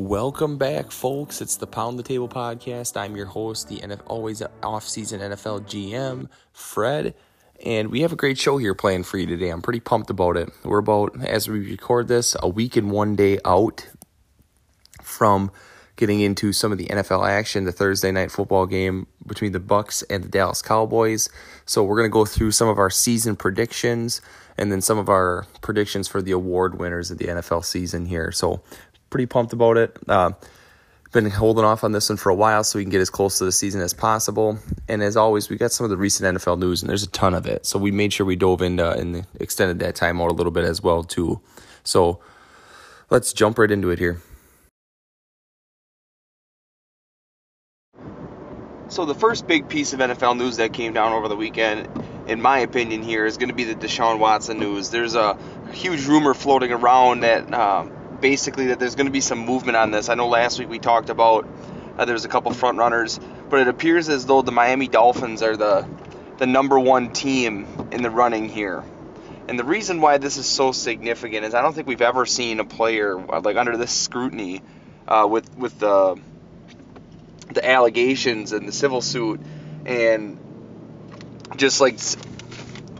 Welcome back, folks. It's the Pound the Table podcast. I'm your host, the NF- always off-season NFL GM, Fred, and we have a great show here playing for you today. I'm pretty pumped about it. We're about, as we record this, a week and one day out from getting into some of the NFL action, the Thursday night football game between the Bucs and the Dallas Cowboys. So we're going to go through some of our season predictions and then some of our predictions for the award winners of the NFL season here. So pretty pumped about it. Uh, been holding off on this one for a while so we can get as close to the season as possible. And as always, we got some of the recent NFL news, and there's a ton of it. So we made sure we dove into and extended that time out a little bit as well too. So let's jump right into it here. So the first big piece of NFL news that came down over the weekend, in my opinion, here is going to be the Deshaun Watson news. There's a huge rumor floating around that. Um, basically that there's going to be some movement on this. I know last week we talked about uh, there's a couple front runners, but it appears as though the Miami Dolphins are the the number one team in the running here. And the reason why this is so significant is I don't think we've ever seen a player uh, like under this scrutiny uh, with with the the allegations and the civil suit and just like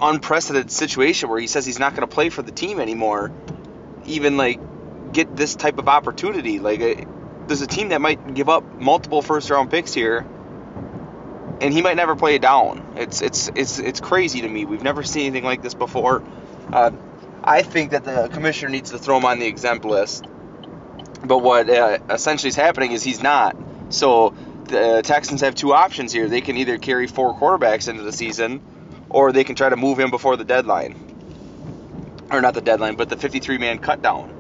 unprecedented situation where he says he's not going to play for the team anymore even like get this type of opportunity. Like, there's a team that might give up multiple first round picks here, and he might never play it down. It's it's it's it's crazy to me. We've never seen anything like this before. Uh, I think that the commissioner needs to throw him on the exempt list. But what uh, essentially is happening is he's not. So the Texans have two options here. They can either carry four quarterbacks into the season, or they can try to move him before the deadline. Or not the deadline, but the 53 man cut down.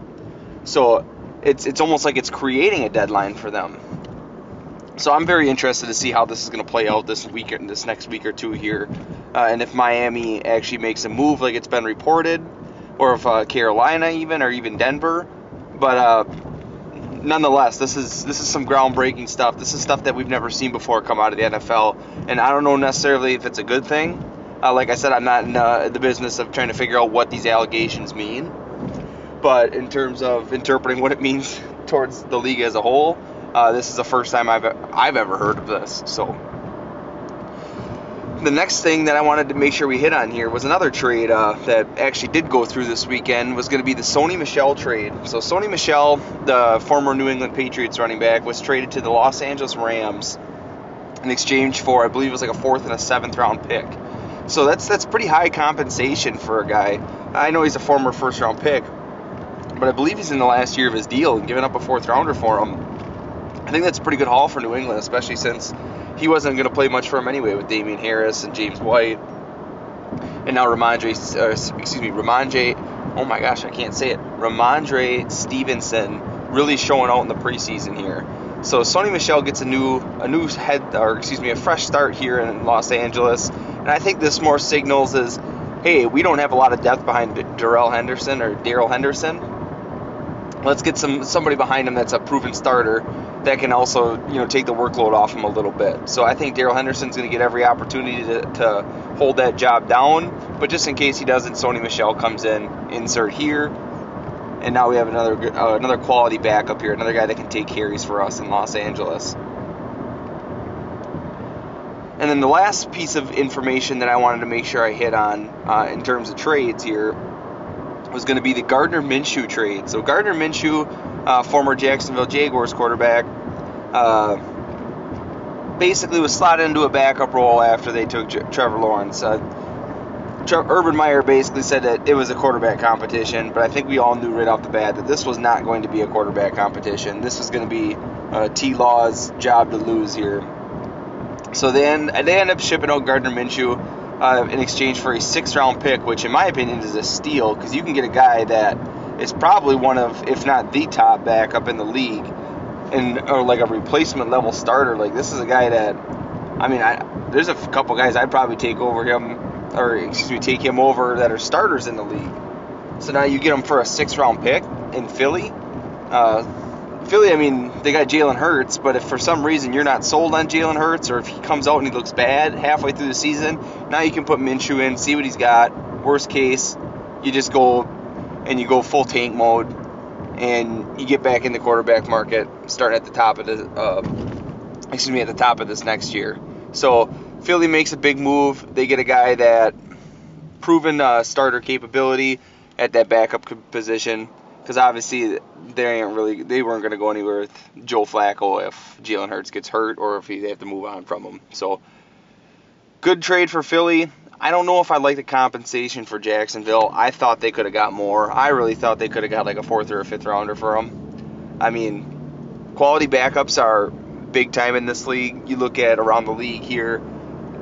So it's it's almost like it's creating a deadline for them. So I'm very interested to see how this is going to play out this week, and this next week or two here, uh, and if Miami actually makes a move like it's been reported, or if uh, Carolina even, or even Denver. But uh, nonetheless, this is this is some groundbreaking stuff. This is stuff that we've never seen before come out of the NFL, and I don't know necessarily if it's a good thing. Uh, like I said, I'm not in uh, the business of trying to figure out what these allegations mean but in terms of interpreting what it means towards the league as a whole, uh, this is the first time I've I've ever heard of this. So the next thing that I wanted to make sure we hit on here was another trade uh, that actually did go through this weekend was going to be the Sony Michel trade. So Sony Michel, the former New England Patriots running back, was traded to the Los Angeles Rams in exchange for I believe it was like a fourth and a seventh round pick. So that's that's pretty high compensation for a guy. I know he's a former first round pick, but I believe he's in the last year of his deal and giving up a fourth rounder for him. I think that's a pretty good haul for New England, especially since he wasn't going to play much for him anyway with Damien Harris and James White. And now Rhamondre, uh, excuse me, Rhamondre, oh my gosh, I can't say it. Rhamondre Stevenson really showing out in the preseason here. So Sony Michel gets a new a new head or excuse me a fresh start here in Los Angeles, and I think this more signals is, hey, we don't have a lot of depth behind Darrell Henderson or Darrell Henderson, let's get some somebody behind him that's a proven starter that can also you know take the workload off him a little bit. So I think Darrell Henderson's going to get every opportunity to, to hold that job down. But just in case he doesn't, Sony Michel comes in, insert here, and now we have another uh, another quality backup here, another guy that can take carries for us in Los Angeles. And then the last piece of information that I wanted to make sure I hit on uh, in terms of trades here was going to be the Gardner Minshew trade. So Gardner Minshew, uh, former Jacksonville Jaguars quarterback, uh, basically was slotted into a backup role after they took J- Trevor Lawrence. Uh, Urban Meyer basically said that it was a quarterback competition, but I think we all knew right off the bat that this was not going to be a quarterback competition. This was going to be uh, T Law's job to lose here. So then they end up shipping out Gardner Minshew uh, in exchange for a six round pick, which in my opinion is a steal because you can get a guy that is probably one of, if not the top backup in the league, and or like a replacement level starter. Like this is a guy that, I mean, I, there's a couple guys I'd probably take over him, or excuse me, take him over that are starters in the league. So now you get him for a six round pick in Philly. Uh, Philly, I mean, they got Jalen Hurts, but if for some reason you're not sold on Jalen Hurts, or if he comes out and he looks bad halfway through the season, now you can put Minshew in, see what he's got. Worst case, you just go and you go full tank mode and you get back in the quarterback market starting at the top of the, uh, excuse me, at the top of this next year. So Philly makes a big move. They get a guy that proven uh, starter capability at that backup position because obviously they ain't really they weren't going to go anywhere with Joe Flacco if Jalen Hurts gets hurt or if he, they have to move on from him. So good trade for Philly. I don't know if I like the compensation for Jacksonville. I thought they could have got more. I really thought they could have got like a fourth or a fifth rounder for him. I mean, quality backups are big time in this league. You look at around the league here,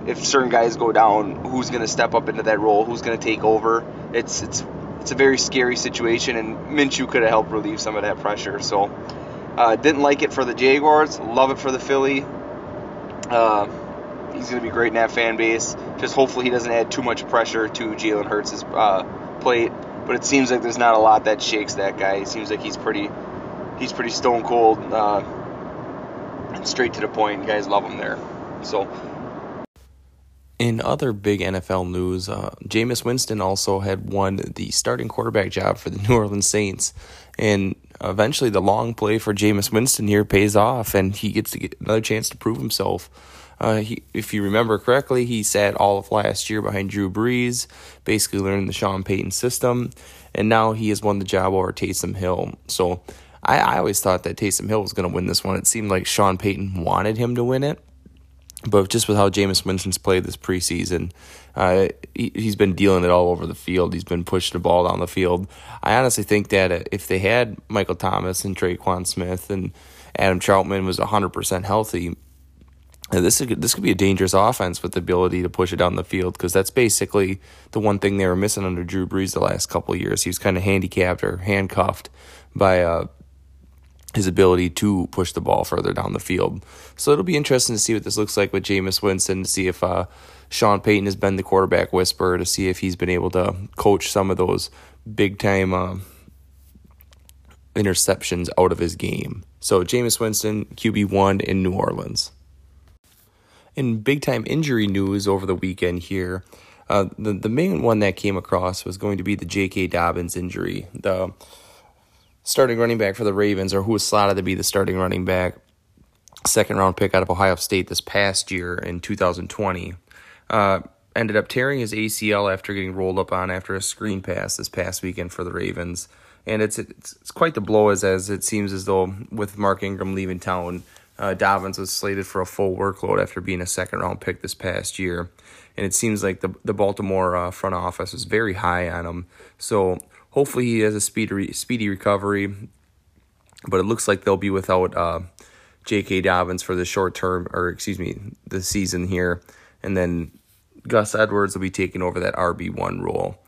if certain guys go down, who's going to step up into that role? Who's going to take over? It's it's it's a very scary situation, and Minshew could have helped relieve some of that pressure. So, uh, didn't like it for the Jaguars. Love it for the Philly. Uh, he's going to be great in that fan base. Just hopefully he doesn't add too much pressure to Jalen Hurts' uh, plate. But it seems like there's not a lot that shakes that guy. It seems like he's pretty he's pretty stone cold uh, and straight to the point. Guys love him there. So. In other big NFL news, uh, Jameis Winston also had won the starting quarterback job for the New Orleans Saints, and eventually the long play for Jameis Winston here pays off, and he gets to get another chance to prove himself. Uh, he, if you remember correctly, he sat all of last year behind Drew Brees, basically learning the Sean Payton system, and now he has won the job over Taysom Hill. So I, I always thought that Taysom Hill was going to win this one. It seemed like Sean Payton wanted him to win it, but just with how Jameis Winston's played this preseason, uh, he, has been dealing it all over the field. He's been pushing the ball down the field. I honestly think that if they had Michael Thomas and Tre'Quan Smith and Adam Trautman was 100% healthy, this is, this could be a dangerous offense with the ability to push it down the field because that's basically the one thing they were missing under Drew Brees the last couple years. He was kind of handicapped or handcuffed by uh, his ability to push the ball further down the field. So it'll be interesting to see what this looks like with Jameis Winston to see if uh, Sean Payton has been the quarterback whisperer to see if he's been able to coach some of those big time uh, interceptions out of his game. So Jameis Winston, QB one in New Orleans in big time injury news over the weekend here, uh, the the main one that came across was going to be the J.K. Dobbins injury, the starting running back for the Ravens, or who was slotted to be the starting running back, second round pick out of Ohio State this past year in 2020. Uh, ended up tearing his ACL after getting rolled up on after a screen pass this past weekend for the Ravens. And it's, it's, it's quite the blow as, as it seems as though with Mark Ingram leaving town, uh, Dobbins was slated for a full workload after being a second round pick this past year. And it seems like the, the Baltimore uh, front office is very high on him. So hopefully he has a speedy, speedy recovery. But it looks like they'll be without uh, J.K. Dobbins for the short term, or excuse me, the season here. And then Gus Edwards will be taking over that RB1 role.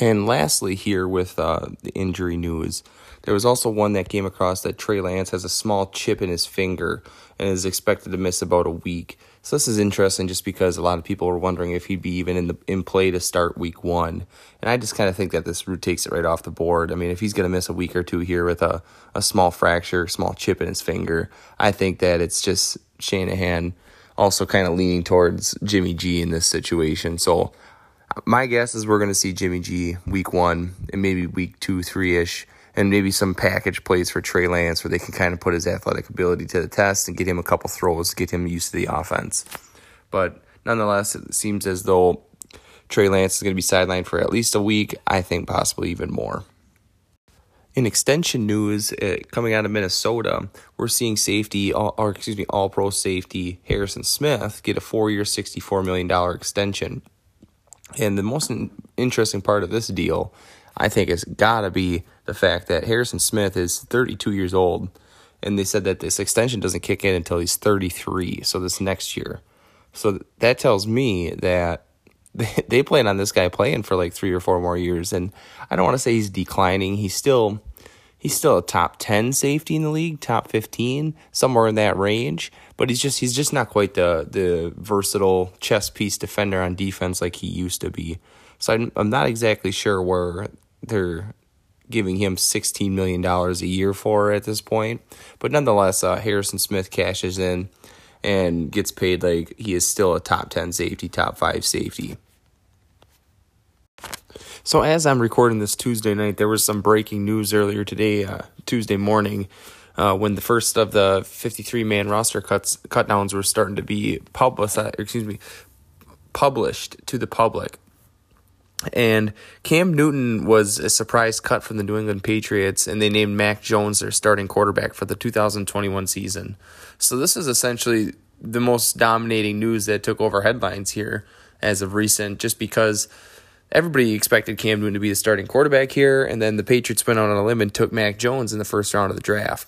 And lastly, here with uh, the injury news, there was also one that came across that Trey Lance has a small chip in his finger and is expected to miss about a week. So this is interesting just because a lot of people were wondering if he'd be even in the in play to start week one. And I just kind of think that this route takes it right off the board. I mean, if he's going to miss a week or two here with a, a small fracture, small chip in his finger, I think that it's just Shanahan also kind of leaning towards Jimmy G in this situation. So my guess is we're going to see Jimmy G week one and maybe week two, three ish, and maybe some package plays for Trey Lance where they can kind of put his athletic ability to the test and get him a couple throws, to get him used to the offense. But nonetheless, it seems as though Trey Lance is going to be sidelined for at least a week, I think possibly even more. In extension news uh, coming out of Minnesota, we're seeing safety, or excuse me, all pro safety Harrison Smith get a four year, $64 million extension. And the most interesting part of this deal, I think, it's got to be the fact that Harrison Smith is 32 years old, and they said that this extension doesn't kick in until he's 33, so this next year. So that tells me that they plan on this guy playing for like three or four more years, and I don't want to say he's declining. He's still he's still a top 10 safety in the league, top 15, somewhere in that range, but he's just he's just not quite the the versatile chess piece defender on defense like he used to be. So I'm, I'm not exactly sure where they're giving him $16 million a year for at this point. But nonetheless, uh, Harrison Smith cashes in and gets paid like he is still a top 10 safety, top 5 safety. So, as I'm recording this Tuesday night, there was some breaking news earlier today, uh, Tuesday morning, uh, when the first of the 53 man roster cuts cutdowns were starting to be published. Excuse me, published to the public. And Cam Newton was a surprise cut from the New England Patriots, and they named Mac Jones their starting quarterback for the 2021 season. So, this is essentially the most dominating news that took over headlines here as of recent, just because everybody expected Cam Newton to be the starting quarterback here, and then the Patriots went out on a limb and took Mac Jones in the first round of the draft.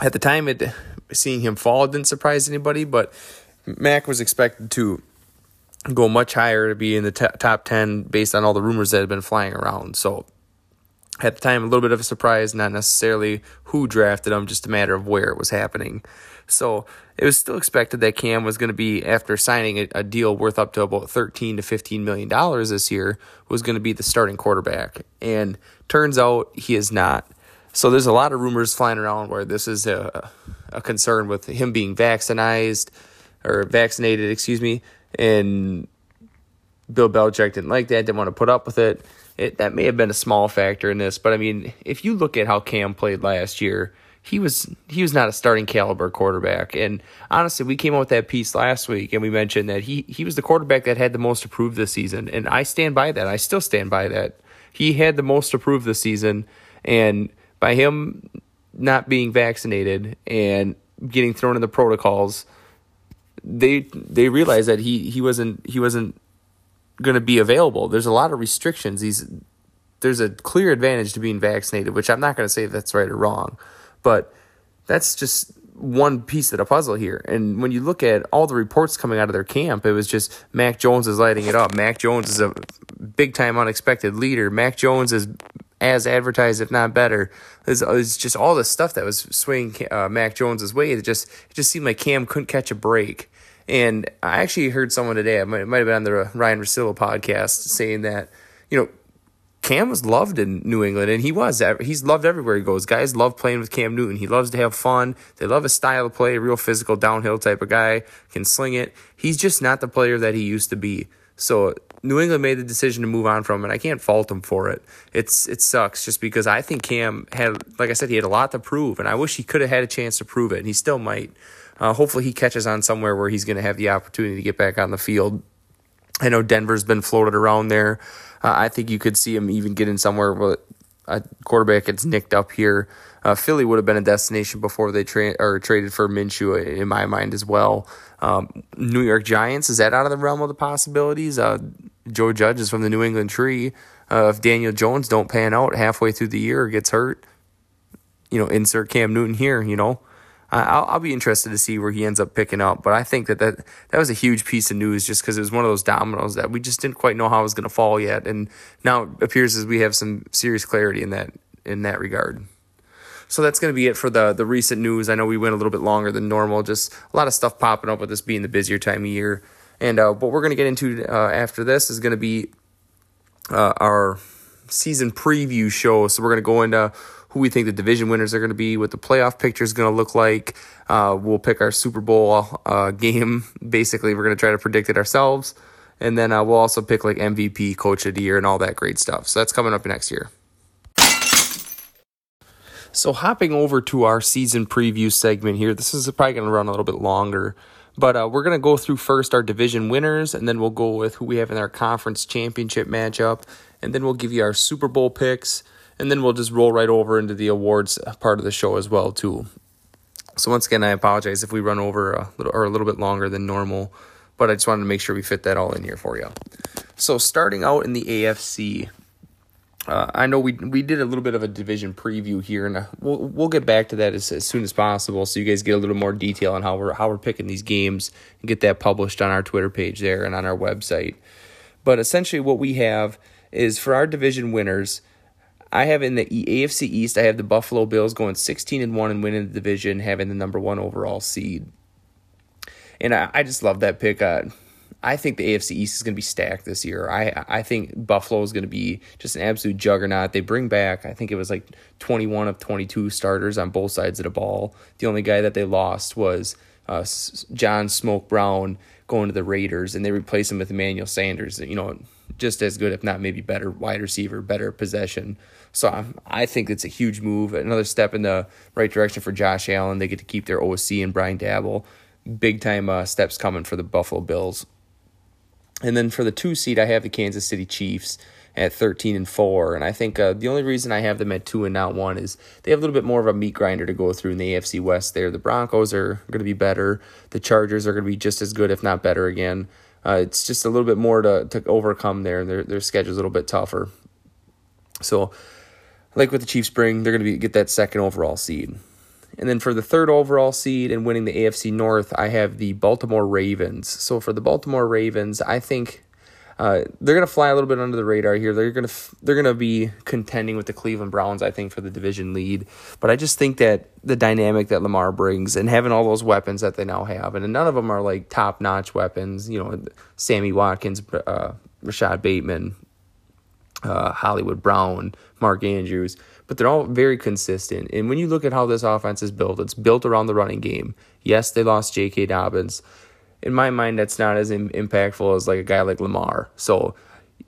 At the time, it seeing him fall didn't surprise anybody, but Mac was expected to go much higher to be in the t- top 10 based on all the rumors that had been flying around. So at the time, a little bit of a surprise, not necessarily who drafted him, just a matter of where it was happening. So it was still expected that Cam was going to be, after signing a, a, deal worth up to about 13 to 15 million dollars this year, was going to be the starting quarterback. And turns out he is not. So there's a lot of rumors flying around where this is a, a concern with him being vaccinated or vaccinated, excuse me, and Bill Belichick didn't like that, didn't want to put up with it. It that may have been a small factor in this, but I mean, if you look at how Cam played last year, he was he was not a starting caliber quarterback. And honestly, we came out with that piece last week and we mentioned that he he was the quarterback that had the most approved this season. And I stand by that. I still stand by that. He had the most approved this season and by him not being vaccinated and getting thrown in the protocols, they they realized that he he wasn't he wasn't going to be available. There's a lot of restrictions. These there's a clear advantage to being vaccinated, which I'm not going to say that's right or wrong. But that's just one piece of the puzzle here. And when you look at all the reports coming out of their camp, it was just Mac Jones is lighting it up. Mac Jones is a big time unexpected leader. Mac Jones is as advertised, if not better. It's, it's just all the stuff that was swinging uh, Mac Jones's way. It just it just seemed like Cam couldn't catch a break. And I actually heard someone today, it might, it might have been on the Ryan Russillo podcast, saying that, you know, Cam was loved in New England, and he was. He's loved everywhere he goes. Guys love playing with Cam Newton. He loves to have fun. They love his style of play, real physical, downhill type of guy, can sling it. He's just not the player that he used to be. So New England made the decision to move on from it. I can't fault him for it. It's it sucks just because I think Cam had, like I said, he had a lot to prove, and I wish he could have had a chance to prove it, and he still might. Uh, hopefully, he catches on somewhere where he's going to have the opportunity to get back on the field. I know Denver's been floated around there. Uh, I think you could see him even getting somewhere where a quarterback gets nicked up here. Uh, Philly would have been a destination before they tra- or traded for Minshew, in my mind as well. Um, New York Giants is that out of the realm of the possibilities? Uh, Joe Judge is from the New England tree. Uh, if Daniel Jones don't pan out halfway through the year or gets hurt, you know, insert Cam Newton here. You know, I'll, I'll be interested to see where he ends up picking up. But I think that that, that was a huge piece of news just because it was one of those dominoes that we just didn't quite know how it was going to fall yet. And now it appears as we have some serious clarity in that in that regard. So that's going to be it for the the recent news. I know we went a little bit longer than normal. Just a lot of stuff popping up with this being the busier time of year. And uh, what we're going to get into uh, after this is going to be uh, our season preview show. So we're going to go into who we think the division winners are going to be, what the playoff picture is going to look like. Uh, we'll pick our Super Bowl uh, game. Basically, we're going to try to predict it ourselves. And then uh, we'll also pick like MVP, coach of the year, and all that great stuff. So that's coming up next year. So hopping over to our season preview segment here, this is probably going to run a little bit longer. But uh, we're going to go through first our division winners, and then we'll go with who we have in our conference championship matchup, and then we'll give you our Super Bowl picks, and then we'll just roll right over into the awards part of the show as well too. So once again, I apologize if we run over a little or a little bit longer than normal, but I just wanted to make sure we fit that all in here for you. So starting out in the AFC, uh, I know we we did a little bit of a division preview here, and uh, we'll we'll get back to that as, as soon as possible, so you guys get a little more detail on how we're how we're picking these games and get that published on our Twitter page there and on our website. But essentially, what we have is for our division winners. I have in the AFC East, I have the Buffalo Bills going 16 and 1 and winning the division, having the number one overall seed. And I, I just love that pick. Uh, I think the AFC East is going to be stacked this year. I I think Buffalo is going to be just an absolute juggernaut. They bring back, I think it was like 21 of 22 starters on both sides of the ball. The only guy that they lost was uh, John Smoke Brown going to the Raiders, and they replaced him with Emmanuel Sanders. You know, just as good, if not maybe better wide receiver, better possession. So I'm, I think it's a huge move, another step in the right direction for Josh Allen. They get to keep their OC and Brian Daboll. Big time uh, steps coming for the Buffalo Bills. And then for the two seed, I have the Kansas City Chiefs at 13 and 4. And I think uh, the only reason I have them at 2 and not 1 is they have a little bit more of a meat grinder to go through in the AFC West there. The Broncos are going to be better. The Chargers are going to be just as good, if not better again. Uh, it's just a little bit more to, to overcome there. Their, their schedule's a little bit tougher. So, like with the Chiefs bring, they're going to be get that second overall seed. And then for the third overall seed and winning the AFC North, I have the Baltimore Ravens. So for the Baltimore Ravens, I think uh, they're gonna fly a little bit under the radar here. They're gonna they're gonna be contending with the Cleveland Browns, I think, for the division lead. But I just think that the dynamic that Lamar brings and having all those weapons that they now have, and none of them are like top notch weapons. You know, Sammy Watkins, uh, Rashod Bateman, uh, Hollywood Brown, Mark Andrews, but they're all very consistent. And when you look at how this offense is built, it's built around the running game. Yes, they lost J.K. Dobbins in my mind, that's not as Im- impactful as like a guy like Lamar. So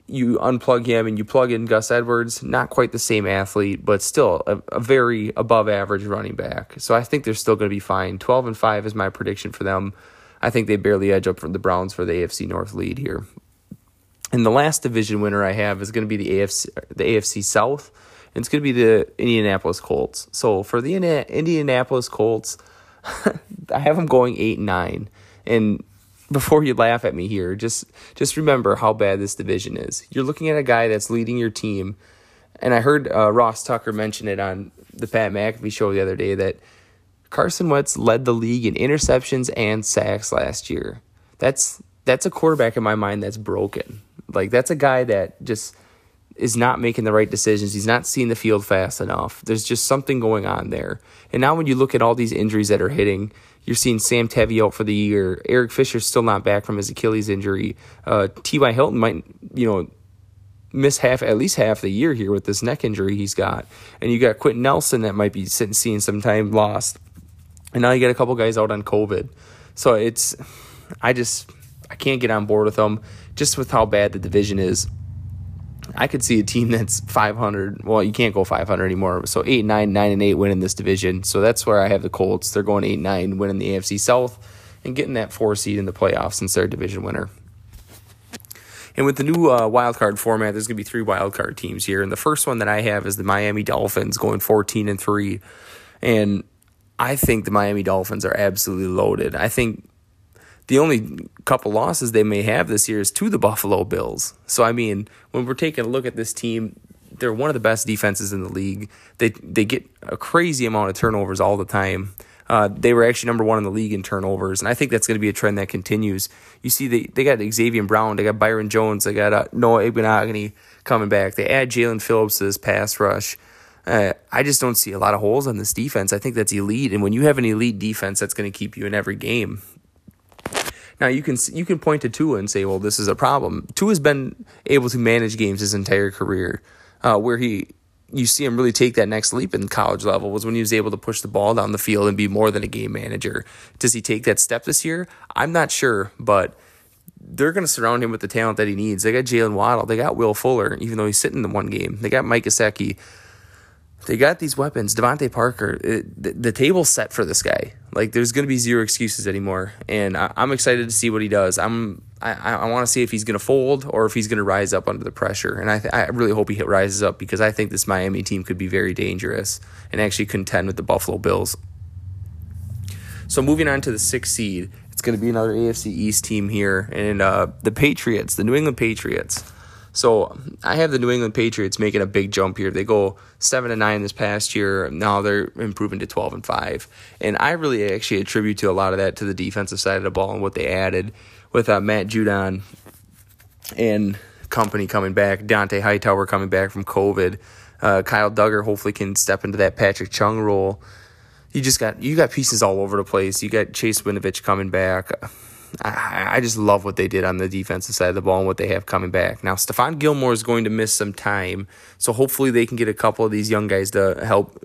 you unplug him and you plug in Gus Edwards, not quite the same athlete, but still a, a very above average running back. So I think they're still going to be fine. 12 and 5 is my prediction for them. I think they barely edge up from the Browns for the AFC North lead here. And the last division winner I have is going to be the AFC the AFC South, it's going to be the Indianapolis Colts. So for the Indianapolis Colts, I have them going 8 and 9. And before you laugh at me here, just just remember how bad this division is. You're looking at a guy that's leading your team, and I heard uh, Ross Tucker mention it on the Pat McAfee show the other day that Carson Wentz led the league in interceptions and sacks last year. That's that's a quarterback in my mind that's broken. Like that's a guy that just is not making the right decisions. He's not seeing the field fast enough. There's just something going on there. And now when you look at all these injuries that are hitting, you're seeing Sam Tevi out for the year. Eric Fisher's still not back from his Achilles injury. Uh, T.Y. Hilton might, you know, miss half at least half the year here with this neck injury he's got. And you got Quenton Nelson that might be sitting seeing some time lost. And now you got a couple guys out on COVID. So it's I just I can't get on board with them just with how bad the division is. I could see a team that's 500. Well, you can't go 500 anymore. So 8, 9, 9, and 8 winning this division. So that's where I have the Colts. They're going 8, 9, winning the AFC South and getting that four seed in the playoffs since they're a division winner. And with the new uh, wild card format, there's going to be three wild card teams here. And the first one that I have is the Miami Dolphins going 14 and 3. And I think the Miami Dolphins are absolutely loaded. I think the only couple losses they may have this year is to the Buffalo Bills. So I mean, when we're taking a look at this team, they're one of the best defenses in the league. They they get a crazy amount of turnovers all the time. Uh, they were actually number one in the league in turnovers, and I think that's going to be a trend that continues. You see, they, they got Xavier Brown, they got Byron Jones, they got uh, Noah Igbinoghene coming back. They add Jaelan Phillips to this pass rush. Uh, I just don't see a lot of holes on this defense. I think that's elite, and when you have an elite defense, that's going to keep you in every game. Now you can you can point to Tua and say, well, this is a problem. Tua has been able to manage games his entire career, uh, where he you see him really take that next leap in college level was when he was able to push the ball down the field and be more than a game manager. Does he take that step this year? I'm not sure, but they're going to surround him with the talent that he needs. They got Jaylen Waddle, they got Will Fuller, even though he's sitting in the one game. They got Mike Gesicki they got these weapons. DeVante Parker, it, the, the, table's set for this guy. Like, there's to be zero excuses anymore, and I, am excited to see what he does. I'm I, I want to see if he's to fold or if he's to rise up under the pressure, and I th- I really hope he rises up because I think this Miami team could be very dangerous and actually contend with the Buffalo Bills. So moving on to the sixth seed, it's to be another AFC East team here, and uh, the Patriots, the New England Patriots. So I have the New England Patriots making a big jump here. They go seven and nine this past year. Now they're improving to twelve and five, and I really actually attribute to a lot of that to the defensive side of the ball and what they added with uh, Matt Judon and company coming back, Dont'a Hightower coming back from COVID, uh, Kyle Dugger hopefully can step into that Patrick Chung role. You just got you got pieces all over the place. You got Chase Winovich coming back. I, I just love what they did on the defensive side of the ball and what they have coming back. Now, Stephon Gilmore is going to miss some time, so hopefully they can get a couple of these young guys to help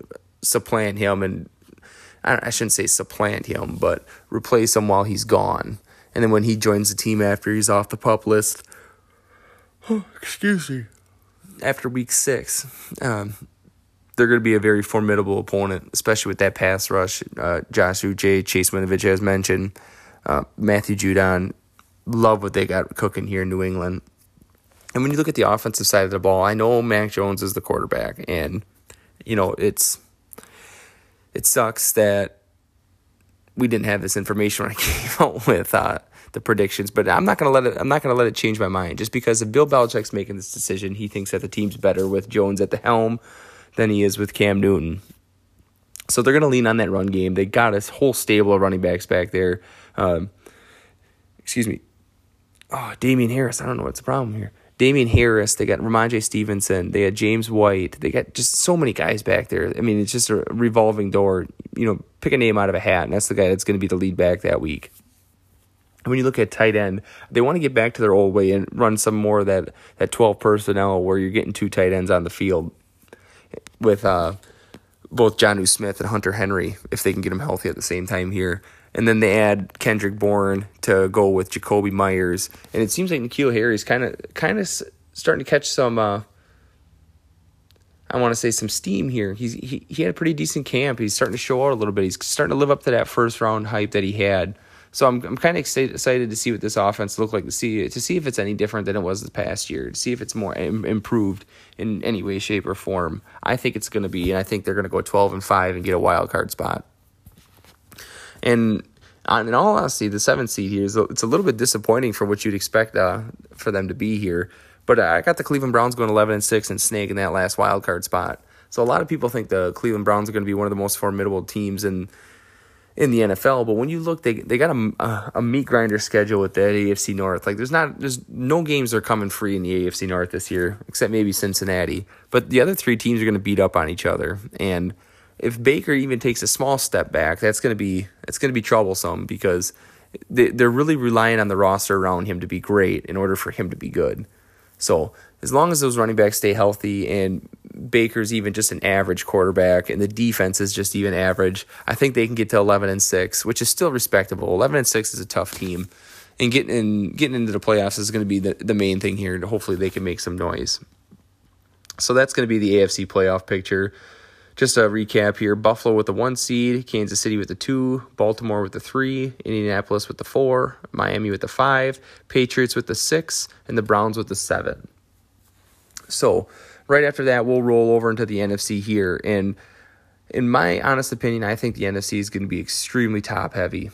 supplant him and I shouldn't say supplant him, but replace him while he's gone. And then when he joins the team after he's off the pup list, excuse me. After week six, um, they're going to be a very formidable opponent, especially with that pass rush. Uh, Josh Uche, Chase Winovich, as mentioned, uh, Matthew Judon. Love what they got cooking here in New England. And when you look at the offensive side of the ball, I know Mac Jones is the quarterback, and you know it's it sucks that we didn't have this information when I came out with uh, the predictions, but I'm not gonna let it. I'm not gonna let it change my mind just because if Bill Belichick's making this decision, he thinks that the team's better with Jones at the helm than he is with Cam Newton. So they're gonna lean on that run game. They got a whole stable of running backs back there. Um, excuse me. Oh, Damien Harris. I don't know what's the problem here. Damien Harris, they got Rhamondre Stevenson, they had James White, they got just so many guys back there. I mean, it's just a revolving door. You know, pick a name out of a hat, and that's the guy that's going to be the lead back that week. when you look at tight end, they want to get back to their old way and run some more of that that twelve personnel where you're getting two tight ends on the field with uh, both Jonnu Smith and Hunter Henry if they can get them healthy at the same time here. And then they add Kendrick Bourne to go with Jakobi Meyers, and it seems like N'Keal Harry's kind of kind of starting to catch some. Uh, I want to say some steam here. He's he, he had a pretty decent camp. He's starting to show out a little bit. He's starting to live up to that first round hype that he had. So I'm I'm kind of excited, to see what this offense look like to see to see if it's any different than it was the past year. To see if it's more Im- improved in any way, shape, or form. I think it's going to be, and I think they're going to go 12 and five and get a wild card spot. And in all honesty, the seventh seed here is it's a little bit disappointing for what you'd expect uh, for them to be here. But uh, I got the Cleveland Browns going 11 and six and snagging that last wild card spot. So a lot of people think the Cleveland Browns are going to be one of the most formidable teams in in the NFL. But when you look, they they got a, a meat grinder schedule with the AFC North. Like there's not there's no games are coming free in the AFC North this year, except maybe Cincinnati. But the other three teams are going to beat up on each other and if Baker even takes a small step back, that's going to be it's going to be troublesome because they, they're really relying on the roster around him to be great in order for him to be good. So as long as those running backs stay healthy and Baker's even just an average quarterback and the defense is just even average, I think they can get to 11 and 6, which is still respectable. 11 and 6 is a tough team. And getting in, getting into the playoffs is going to be the, the main thing here. And Hopefully they can make some noise. So that's going to be the AFC playoff picture. Just a recap here Buffalo with the one seed, Kansas City with the two, Baltimore with the three, Indianapolis with the four, Miami with the five, Patriots with the six, and the Browns with the seven. So, right after that, we'll roll over into the NFC here. And in my honest opinion, I think the NFC is going to be extremely top heavy.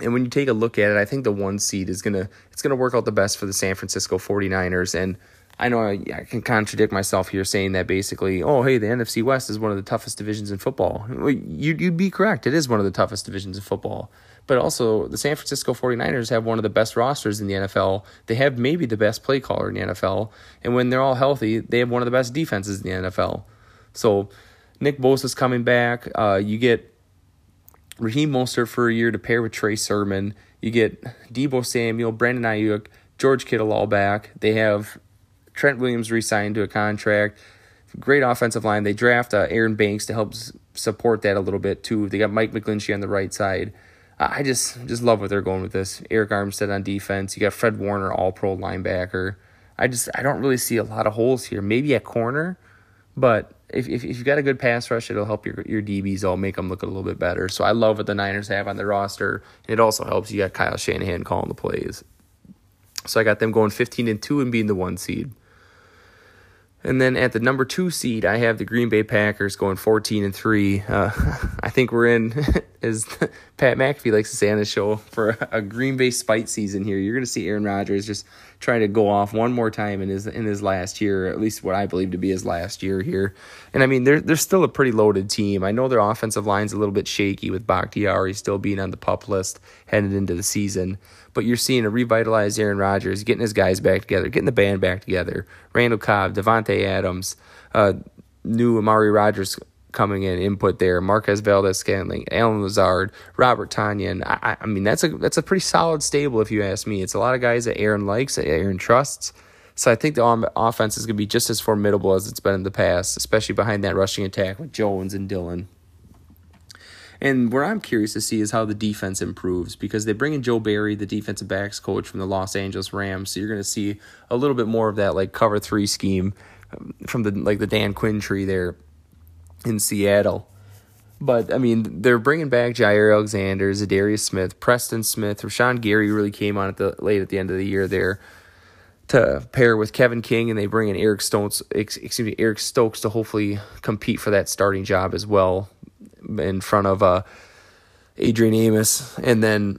And when you take a look at it, I think the one seed is going to it's going to work out the best for the San Francisco 49ers and I know I, I, can contradict myself here saying that basically, oh, hey, the NFC West is one of the toughest divisions in football. You'd, you'd be correct. It is one of the toughest divisions in football. But also, the San Francisco 49ers have one of the best rosters in the NFL. They have maybe the best play caller in the NFL. And when they're all healthy, they have one of the best defenses in the NFL. So, Nick Bosa's coming back. Uh, you get Raheem Mostert for a year to pair with Trey Sermon. You get Deebo Samuel, Brandon Aiyuk, George Kittle all back. They have Trent Williams re-signed to a contract. Great offensive line. They draft uh, Aaron Banks to help s- support that a little bit too. They got Mike McGlinchey on the right side. Uh, I just just love what they're going with this. Arik Armstead on defense. You got Fred Warner, All Pro linebacker. I just I don't really see a lot of holes here. Maybe at corner, but if, if, if you've got a good pass rush, it'll help your your DBs all make them look a little bit better. So I love what the Niners have on their roster. And It also helps you got Kyle Shanahan calling the plays. So I got them going 15 and 2 and being the one seed. And then at the number two seed, I have the Green Bay Packers going 14 and three. Uh, I think we're in, as Pat McAfee likes to say on the show, for a Green Bay spite season here. You're going to see Aaron Rodgers just trying to go off one more time in his in his last year, at least what I believe to be his last year here. And I mean, they're they're still a pretty loaded team. I know their offensive line's a little bit shaky with Bakhtiari still being on the pup list headed into the season but you're seeing a revitalized Aaron Rodgers getting his guys back together, getting the band back together. Randall Cobb, Davante Adams, uh, new Amari Rodgers coming in, input there. Marquez Valdes-Scantling, Allen Lazard, Robert Tonyan. I, I, mean, that's a that's a pretty solid stable if you ask me. It's a lot of guys that Aaron likes, that Aaron trusts. So I think the offense is going to be just as formidable as it's been in the past, especially behind that rushing attack with Jones and Dillon. And where I'm curious to see is how the defense improves because they bring in Joe Barry, the defensive backs coach from the Los Angeles Rams. So you're going to see a little bit more of that like cover three scheme um, from the like the Dan Quinn tree there in Seattle. But I mean, they're bringing back Jaire Alexander, Za'Darius Smith, Preston Smith, Rashan Gary really came on at the late at the end of the year there to pair with Kevin King, and they bring in Eric Stokes, excuse me, Eric Stokes to hopefully compete for that starting job as well in front of uh, Adrian Amos, and then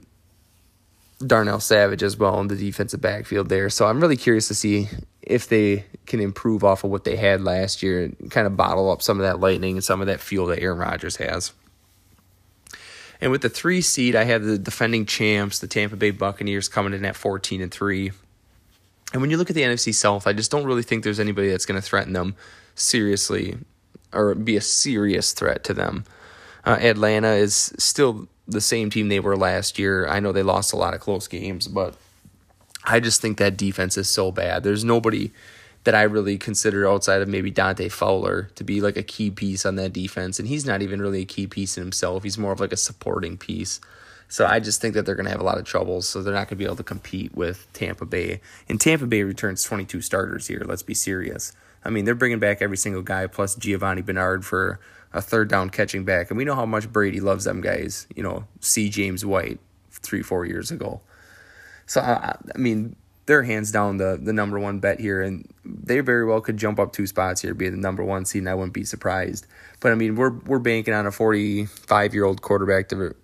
Darnell Savage as well in the defensive backfield there. So I'm really curious to see if they can improve off of what they had last year and kind of bottle up some of that lightning and some of that fuel that Aaron Rodgers has. And with the three seed, I have the defending champs, the Tampa Bay Buccaneers, coming in at 14 and three. And when you look at the NFC South, I just don't really think there's anybody that's going to threaten them seriously or be a serious threat to them. Uh, Atlanta is still the same team they were last year. I know they lost a lot of close games, but I just think that defense is so bad. There's nobody that I really consider outside of maybe Dante Fowler to be like a key piece on that defense. And he's not even really a key piece in himself. He's more of like a supporting piece. So I just think that they're going to have a lot of troubles. So they're not going to be able to compete with Tampa Bay. And Tampa Bay returns 22 starters here. Let's be serious. I mean, they're bringing back every single guy plus Giovani Bernard for a third down catching back. And we know how much Brady loves them guys. You know, see James White three, four years ago. So, I, I mean, they're hands down the, the number one bet here. And they very well could jump up two spots here, be the number one seed, and I wouldn't be surprised. But I mean, we're we're banking on a 45 year old quarterback to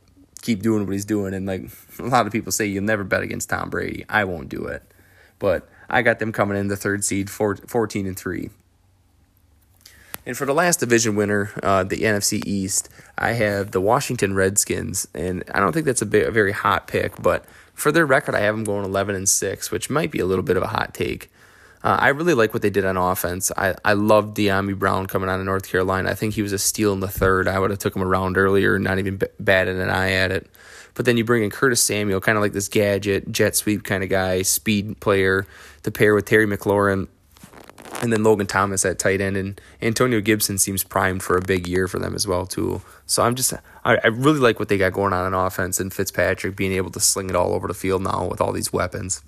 keep doing what he's doing. And like a lot of people say, you'll never bet against Tom Brady. I won't do it. But I got them coming in the third seed, 14 and 3. And for the last division winner, uh, the NFC East, I have the Washington Redskins, and I don't think that's a, bit, a very hot pick, but for their record, I have them going 11 and 6, which might be a little bit of a hot take. Uh, I really like what they did on offense. I, I love Dyami Brown coming out of North Carolina. I think he was a steal in the third. I would have took him around earlier, not even b- batted an eye at it. But then you bring in Curtis Samuel, kind of like this gadget, jet sweep kind of guy, speed player, to pair with Terry McLaurin and then Logan Thomas at tight end, and Antonio Gibson seems primed for a big year for them as well too. So I'm just I, I really like what they got going on in offense, and Fitzpatrick being able to sling it all over the field now with all these weapons.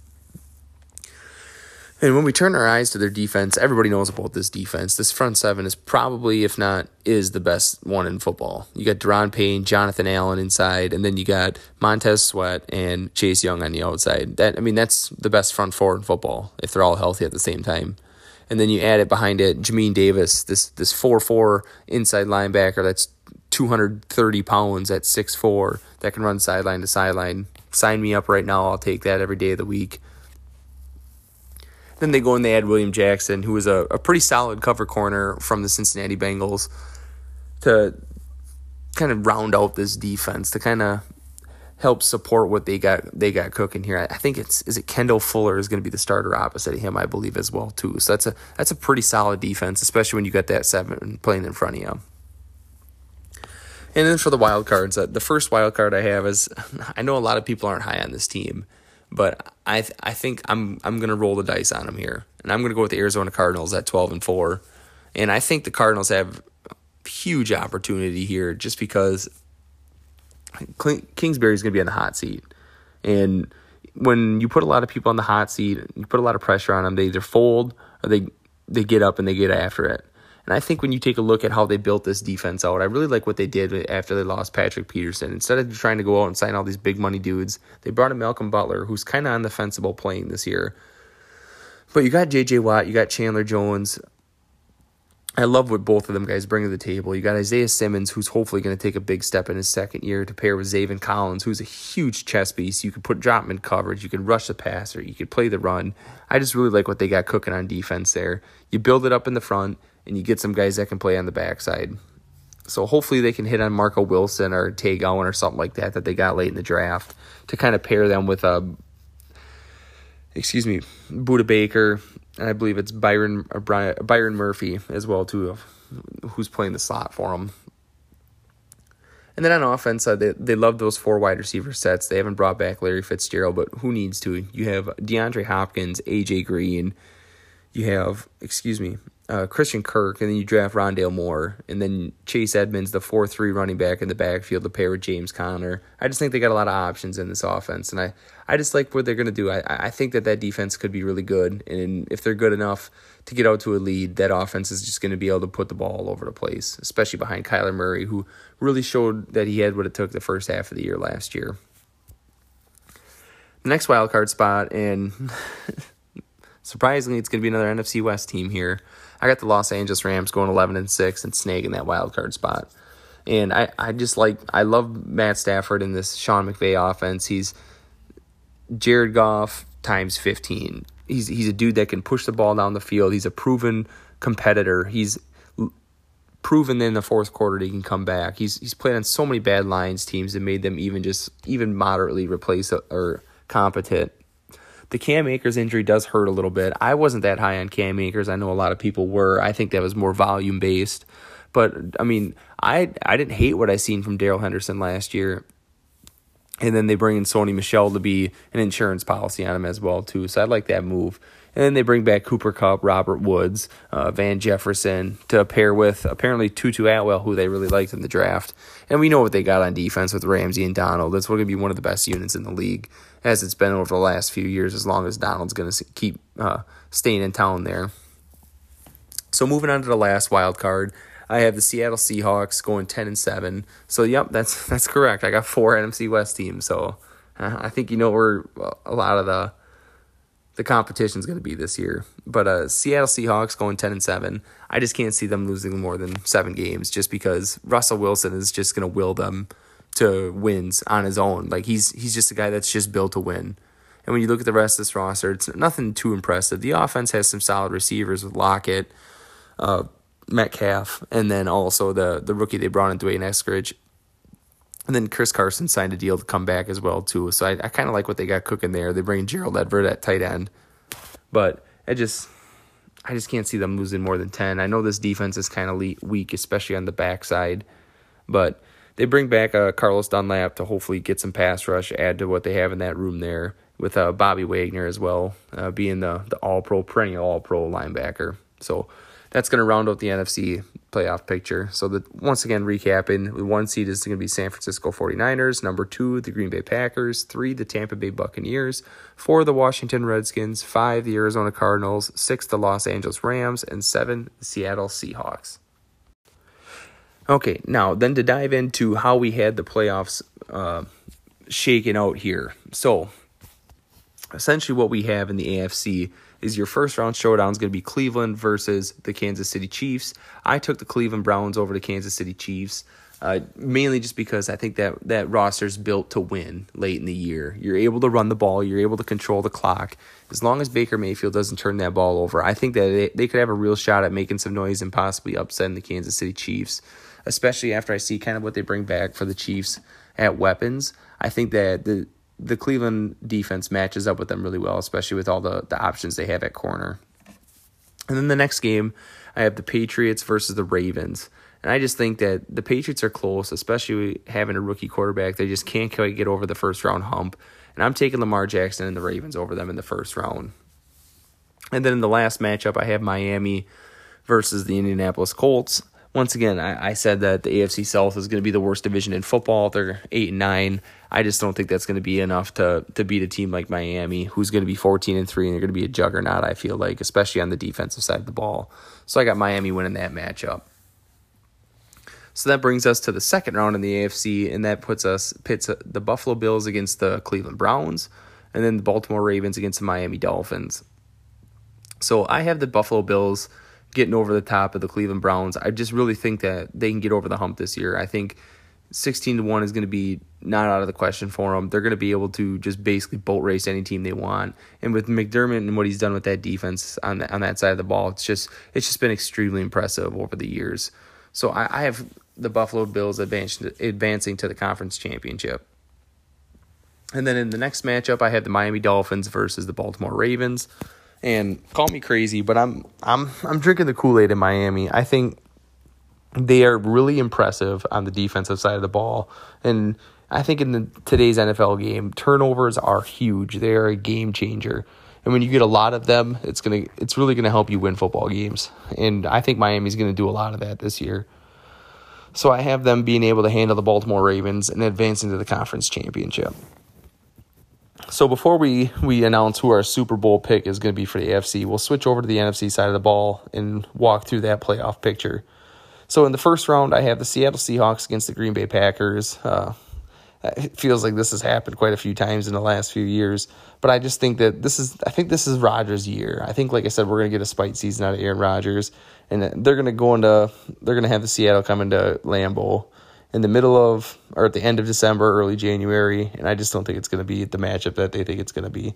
And when we turn our eyes to their defense, everybody knows about this defense. This front seven is probably, if not, is the best one in football. You got Daron Payne, Jonathan Allen inside, and then you got Montez Sweat and Chase Young on the outside. That I mean, that's the best front four in football if they're all healthy at the same time and then you add it behind it, Jamin Davis, this this four four inside linebacker that's 230 pounds at six four that can run sideline to sideline. Sign me up right now. I'll take that every day of the week. Then they go and they add William Jackson, who is a, a pretty solid cover corner from the Cincinnati Bengals, to kind of round out this defense, to kind of help support what they got they got cooking here. I think it's is it Kendall Fuller is going to be the starter opposite of him, I believe as well too. So that's a that's a pretty solid defense, especially when you got that seven playing in front of you. And then for the wild cards, uh, the first wild card I have is I know a lot of people aren't high on this team, but I th- I think I'm I'm going to roll the dice on them here, and I'm going to go with the Arizona Cardinals at 12 and four, and I think the Cardinals have huge opportunity here just because Kingsbury is going to be on the hot seat. And when you put a lot of people on the hot seat, you put a lot of pressure on them, they either fold or they they get up and they get after it. And I think when you take a look at how they built this defense out, I really like what they did after they lost Patrick Peterson. Instead of trying to go out and sign all these big money dudes, they brought in Malcolm Butler, who's kind of on the fenceable playing this year. But you got J.J. Watt, you got Chandler Jones. I love what both of them guys bring to the table. You got Isaiah Simmons, who's hopefully going to take a big step in his second year to pair with Zaven Collins, who's a huge chess piece. You could put drop in coverage, you could rush the passer, you could play the run. I just really like what they got cooking on defense there. You build it up in the front, and you get some guys that can play on the backside. So hopefully they can hit on Marco Wilson or Tay Gowan or something like that that they got late in the draft to kind of pair them with a, uh, excuse me, Budda Baker and I believe it's Byron or Brian, Byron Murphy as well too, who's playing the slot for him. And then on offense, uh, they they love those four wide receiver sets. They haven't brought back Larry Fitzgerald, but who needs to? You have DeAndre Hopkins, AJ Green. You have, excuse me, uh, Christian Kirk, and then you draft Rondale Moore, and then Chase Edmonds, the four three running back in the backfield to pair with James Conner. I just think they got a lot of options in this offense, and I, I just like what they're going to do. I, I think that that defense could be really good, and if they're good enough to get out to a lead, that offense is just going to be able to put the ball all over the place, especially behind Kyler Murray, who really showed that he had what it took the first half of the year last year. The next wild card spot, and surprisingly, it's going to be another NFC West team here. I got the Los Angeles Rams going 11 and 6 and snagging that wild card spot. And I, I just like, I love Matt Stafford in this Sean McVay offense. He's Jared Goff times 15. He's, he's a dude that can push the ball down the field. He's a proven competitor. He's proven in the fourth quarter that he can come back. He's he's played on so many bad Lions teams that made them even just even moderately replace or competent the Cam Akers injury does hurt a little bit. I wasn't that high on Cam Akers. I know a lot of people were. I think that was more volume based. But I mean, I I didn't hate what I seen from Darrell Henderson last year. And then they bring in Sony Michel to be an insurance policy on him as well too. So I like that move. And they bring back Cooper Kupp, Robert Woods, uh, Van Jefferson to pair with apparently Tutu Atwell, who they really liked in the draft. And we know what they got on defense with Ramsey and Donald. That's going to be one of the best units in the league, as it's been over the last few years, as long as Donald's going to keep uh, staying in town there. So moving on to the last wild card, I have the Seattle Seahawks going ten and seven. So yep, that's that's correct. I got four NFC West teams. So uh, I think you know where a lot of the the competition is going to be this year. But uh, Seattle Seahawks going 10 and 7. I just can't see them losing more than seven games just because Russell Wilson is just going to will them to wins on his own. Like he's he's just a guy that's just built to win. And when you look at the rest of this roster, it's nothing too impressive. The offense has some solid receivers with Lockett, uh, Metcalf, and then also the the rookie they brought in, D'Wayne Eskridge. And then Chris Carson signed a deal to come back as well too. So I, I kind of like what they got cooking there. They bring Gerald Everett at tight end, but I just I just can't see them losing more than ten. I know this defense is kind of weak, especially on the backside, but they bring back uh, Carlos Dunlap to hopefully get some pass rush, add to what they have in that room there with uh, Bobby Wagner as well, uh, being the the All Pro perennial All Pro linebacker. So that's going to round out the NFC playoff picture. So the once again recapping, the one seed is going to be San Francisco 49ers, number 2 the Green Bay Packers, 3 the Tampa Bay Buccaneers, 4 the Washington Redskins, 5 the Arizona Cardinals, 6 the Los Angeles Rams and 7 the Seattle Seahawks. Okay, now then to dive into how we had the playoffs uh, shaken out here. So essentially what we have in the AFC is your first round showdown is going to be Cleveland versus the Kansas City Chiefs. I took the Cleveland Browns over the Kansas City Chiefs. Uh, mainly just because I think that that roster is built to win late in the year. You're able to run the ball, you're able to control the clock. As long as Baker Mayfield doesn't turn that ball over, I think that they, they could have a real shot at making some noise and possibly upsetting the Kansas City Chiefs, especially after I see kind of what they bring back for the Chiefs at weapons. I think that the the Cleveland defense matches up with them really well, especially with all the, the options they have at corner. And then the next game, I have the Patriots versus the Ravens. And I just think that the Patriots are close, especially having a rookie quarterback. They just can't quite get over the first round hump. And I'm taking Lamar Jackson and the Ravens over them in the first round. And then in the last matchup, I have Miami versus the Indianapolis Colts once again, I, I, said that the AFC South is going to be the worst division in football. They're eight and nine. I just don't think that's going to be enough to to beat a team like Miami, who's going to be fourteen and three, and they're going to be a juggernaut. I feel like, especially on the defensive side of the ball. So I got Miami winning that matchup. So that brings us to the second round in the AFC, and that puts us pits the Buffalo Bills against the Cleveland Browns, and then the Baltimore Ravens against the Miami Dolphins. So I have the Buffalo Bills getting over the top of the Cleveland Browns. I just really think that they can get over the hump this year. I think 16 to 1 is going to be not out of the question for them. They're going to be able to just basically boat race any team they want. And with McDermott and what he's done with that defense on the, on that side of the ball, it's just it's just been extremely impressive over the years. So I, I have the Buffalo Bills advancing advancing to the conference championship. And then in the next matchup, I have the Miami Dolphins versus the Baltimore Ravens. And call me crazy, but I'm I'm I'm drinking the Kool Aid in Miami. I think they are really impressive on the defensive side of the ball, and I think in the, today's NFL game, turnovers are huge. They are a game changer. And when you get a lot of them, it's gonna it's really gonna help you win football games. And I think Miami's gonna do a lot of that this year. So I have them being able to handle the Baltimore Ravens and advancing to the conference championship. So before we we announce who our Super Bowl pick is going to be for the AFC, we'll switch over to the NFC side of the ball and walk through that playoff picture. So in the first round, I have the Seattle Seahawks against the Green Bay Packers. Uh, it feels like this has happened quite a few times in the last few years, but I just think that this is I think this is Rodgers' year. I think, like I said, we're going to get a spite season out of Aaron Rodgers, and they're to go into they're to have the Seattle come into Lambeau in the middle of or at the end of December, early January, and I just don't think it's going to be the matchup that they think it's going to be.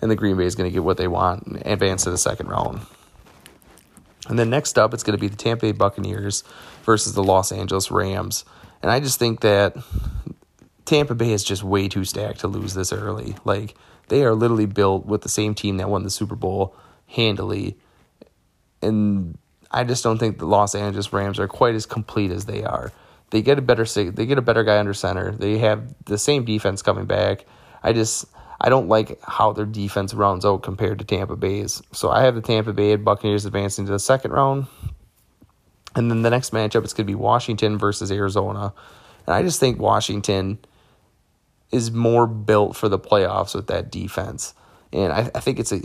And the Green Bay is going to get what they want and advance to the second round. And then next up, it's going to be the Tampa Bay Buccaneers versus the Los Angeles Rams. And I just think that Tampa Bay is just way too stacked to lose this early. Like, they are literally built with the same team that won the Super Bowl handily. And I just don't think the Los Angeles Rams are quite as complete as they are. They get a better they get a better guy under center. They have the same defense coming back. I just I don't like how their defense rounds out compared to Tampa Bay's. So I have the Tampa Bay Buccaneers advancing to the second round. And then the next matchup is going to be Washington versus Arizona. And I just think Washington is more built for the playoffs with that defense. And I, I think it's a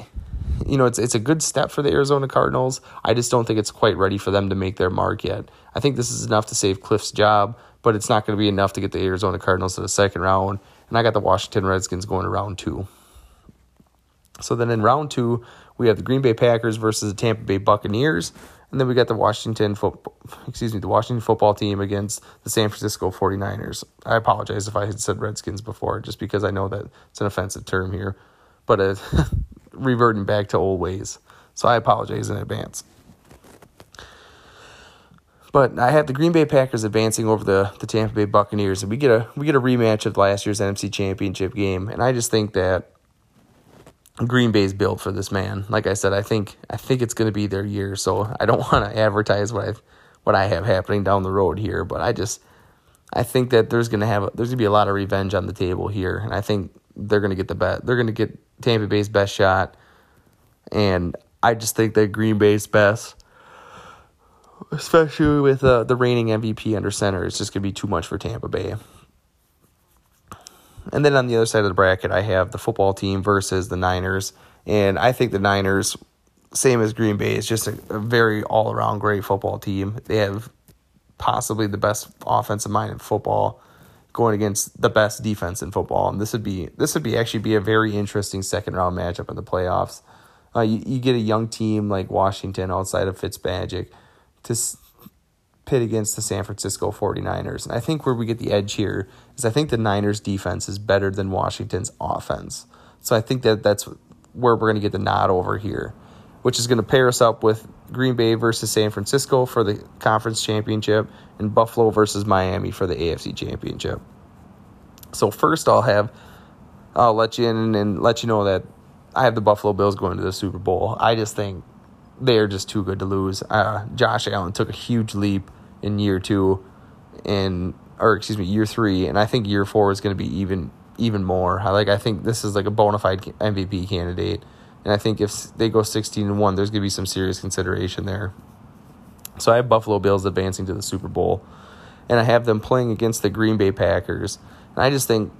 you know, it's it's a good step for the Arizona Cardinals. I just don't think it's quite ready for them to make their mark yet. I think this is enough to save Cliff's job, but it's not going to be enough to get the Arizona Cardinals to the second round. And I got the Washington Redskins going to round two. So then in round two, we have the Green Bay Packers versus the Tampa Bay Buccaneers. And then we got the Washington football, excuse me, the Washington football team against the San Francisco 49ers. I apologize if I had said Redskins before, just because I know that it's an offensive term here. But uh, reverting back to old ways. So I apologize in advance. But I have the Green Bay Packers advancing over the, the Tampa Bay Buccaneers, and we get a we get a rematch of last year's NFC Championship game. And I just think that Green Bay's built for this man. Like I said, I think I think it's going to be their year. So I don't want to advertise what I what I have happening down the road here, but I just I think that there's going to have there's going to be a lot of revenge on the table here, and I think they're going to get the bet. They're going to get Tampa Bay's best shot, and I just think that Green Bay's best, especially with uh, the reigning MVP under center, it's just going to be too much for Tampa Bay. And then on the other side of the bracket, I have the football team versus the Niners, and I think the Niners, same as Green Bay, is just a, a very all around great football team. They have possibly the best offensive mind in football going against the best defense in football, and this would be this would be actually be a very interesting second round matchup in the playoffs. Uh, you, you get a young team like Washington outside of Fitzmagic to pit against the San Francisco 49ers. And I think where we get the edge here is I think the Niners defense is better than Washington's offense. So I think that that's where we're going to get the nod over here, which is going to pair us up with Green Bay versus San Francisco for the conference championship and Buffalo versus Miami for the AFC championship. So first I'll have I'll let you in and let you know that I have the Buffalo Bills going to the Super Bowl. I just think they are just too good to lose. Uh, Josh Allen took a huge leap in year two, and or excuse me, year three, and I think year four is going to be even even more. I like I think this is like a bona fide MVP candidate. And I think if they go 16 and 1, there's going to be some serious consideration there. So I have Buffalo Bills advancing to the Super Bowl. And I have them playing against the Green Bay Packers. And I just think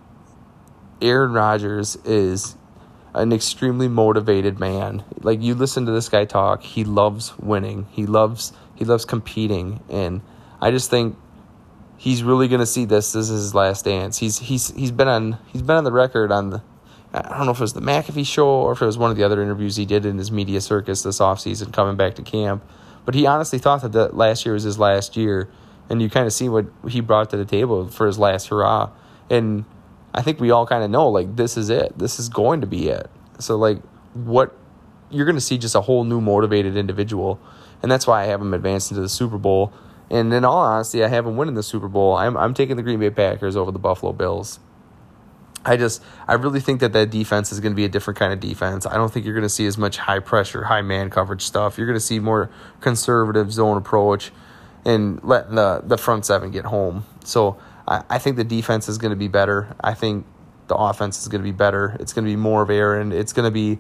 Aaron Rodgers is an extremely motivated man. Like you listen to this guy talk, he loves winning. He loves he loves competing and I just think he's really going to see this this is his last dance. He's he's he's been on he's been on the record on the I don't know if it was the McAfee show or if it was one of the other interviews he did in his media circus this offseason coming back to camp. But he honestly thought that the last year was his last year. And you kind of see what he brought to the table for his last hurrah. And I think we all kind of know, like, this is it. This is going to be it. So, like, what you're going to see just a whole new motivated individual. And that's why I have him advancing to the Super Bowl. And in all honesty, I have him winning the Super Bowl. I'm, I'm taking the Green Bay Packers over the Buffalo Bills. I just I really think that that defense is going to be a different kind of defense. I don't think you're going to see as much high pressure, high man coverage stuff. You're going to see more conservative zone approach and letting the the front seven get home. So I, I think the defense is going to be better. I think the offense is going to be better. It's going to be more of Aaron. It's going to be